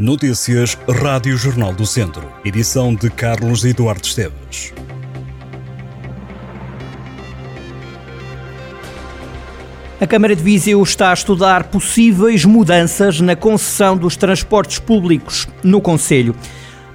Notícias Rádio Jornal do Centro. Edição de Carlos Eduardo Esteves. A Câmara de Viseu está a estudar possíveis mudanças na concessão dos transportes públicos no Conselho.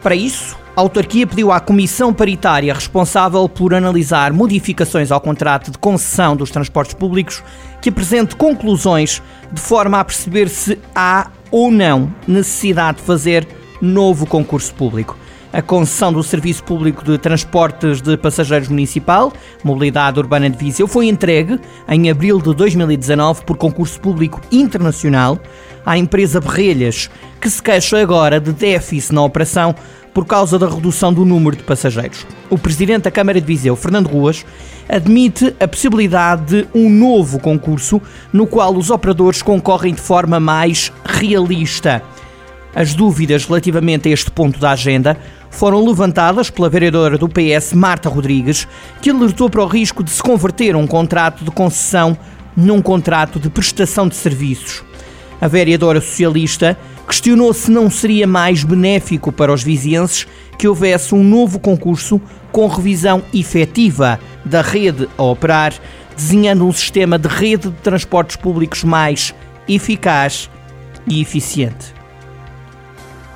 Para isso, a autarquia pediu à Comissão Paritária responsável por analisar modificações ao contrato de concessão dos transportes públicos que apresente conclusões de forma a perceber se há ou não necessidade de fazer novo concurso público. A concessão do Serviço Público de Transportes de Passageiros Municipal, Mobilidade Urbana de Viseu, foi entregue em abril de 2019 por concurso público internacional à empresa Berrelhas, que se queixa agora de déficit na operação por causa da redução do número de passageiros. O presidente da Câmara de Viseu, Fernando Ruas, admite a possibilidade de um novo concurso no qual os operadores concorrem de forma mais realista. As dúvidas relativamente a este ponto da agenda foram levantadas pela vereadora do PS, Marta Rodrigues, que alertou para o risco de se converter um contrato de concessão num contrato de prestação de serviços. A vereadora socialista questionou se não seria mais benéfico para os vizienses que houvesse um novo concurso com revisão efetiva da rede a operar, desenhando um sistema de rede de transportes públicos mais eficaz e eficiente.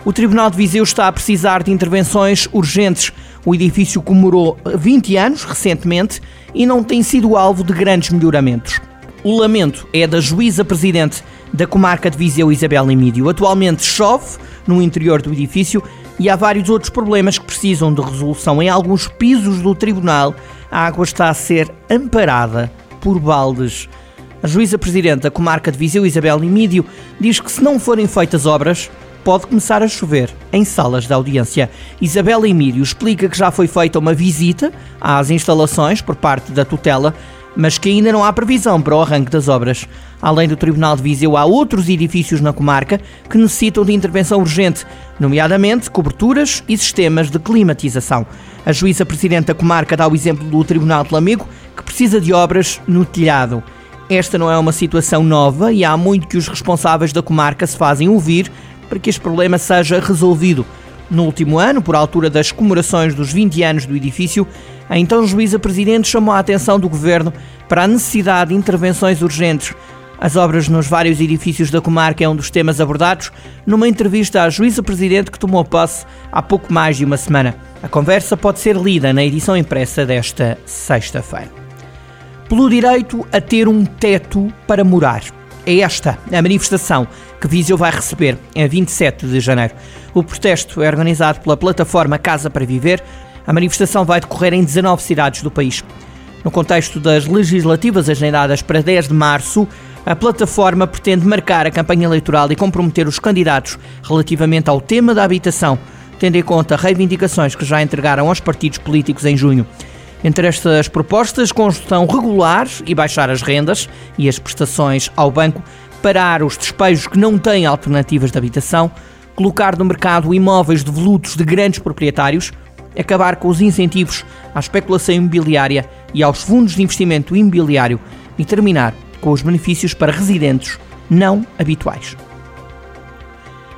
O Tribunal de Viseu está a precisar de intervenções urgentes. O edifício comemorou 20 anos recentemente e não tem sido alvo de grandes melhoramentos. O lamento é da juíza presidente da comarca de Viseu, Isabel Emídio. Atualmente chove no interior do edifício e há vários outros problemas que precisam de resolução. Em alguns pisos do tribunal, a água está a ser amparada por baldes. A juíza presidente da comarca de Viseu, Isabel Emídio, diz que se não forem feitas obras, pode começar a chover em salas de audiência. Isabel Emílio explica que já foi feita uma visita às instalações por parte da tutela mas que ainda não há previsão para o arranque das obras. Além do Tribunal de Viseu, há outros edifícios na comarca que necessitam de intervenção urgente, nomeadamente coberturas e sistemas de climatização. A juíza presidente da comarca dá o exemplo do Tribunal de Lamego, que precisa de obras no telhado. Esta não é uma situação nova e há muito que os responsáveis da comarca se fazem ouvir para que este problema seja resolvido. No último ano, por altura das comemorações dos 20 anos do edifício, a então juíza presidente chamou a atenção do governo para a necessidade de intervenções urgentes. As obras nos vários edifícios da comarca é um dos temas abordados numa entrevista à juíza presidente que tomou posse há pouco mais de uma semana. A conversa pode ser lida na edição impressa desta sexta-feira. Pelo direito a ter um teto para morar. É esta a manifestação que Viseu vai receber em 27 de janeiro. O protesto é organizado pela plataforma Casa para Viver. A manifestação vai decorrer em 19 cidades do país. No contexto das legislativas agendadas para 10 de março, a plataforma pretende marcar a campanha eleitoral e comprometer os candidatos relativamente ao tema da habitação, tendo em conta reivindicações que já entregaram aos partidos políticos em junho. Entre estas propostas, construção regular e baixar as rendas e as prestações ao banco, parar os despejos que não têm alternativas de habitação, colocar no mercado imóveis devolutos de grandes proprietários, acabar com os incentivos à especulação imobiliária e aos fundos de investimento imobiliário e terminar com os benefícios para residentes não habituais.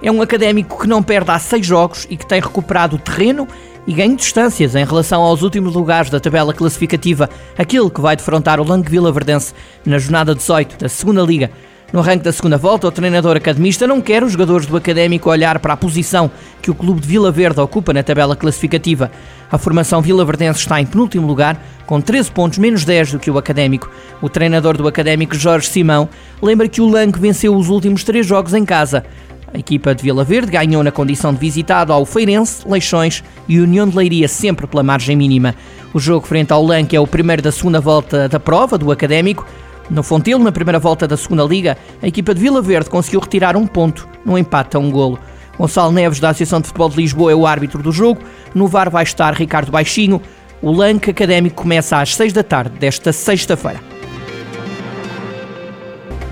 É um académico que não perde há seis jogos e que tem recuperado terreno e ganho distâncias em relação aos últimos lugares da tabela classificativa, aquele que vai defrontar o Vila Verdense na jornada 18 da segunda Liga. No arranque da segunda volta, o treinador academista não quer os jogadores do Académico olhar para a posição que o clube de Vila Verde ocupa na tabela classificativa. A formação Vila Verdense está em penúltimo lugar, com 13 pontos menos 10 do que o Académico. O treinador do Académico, Jorge Simão, lembra que o Lang venceu os últimos três jogos em casa. A equipa de Vila Verde ganhou na condição de visitado ao Feirense, Leixões e União de Leiria, sempre pela margem mínima. O jogo frente ao Lanque é o primeiro da segunda volta da prova do Académico. No Fontelo, na primeira volta da segunda Liga, a equipa de Vila Verde conseguiu retirar um ponto no empate a um golo. Gonçalo Neves, da Associação de Futebol de Lisboa, é o árbitro do jogo. No VAR vai estar Ricardo Baixinho. O Lanque Académico começa às 6 da tarde desta sexta-feira.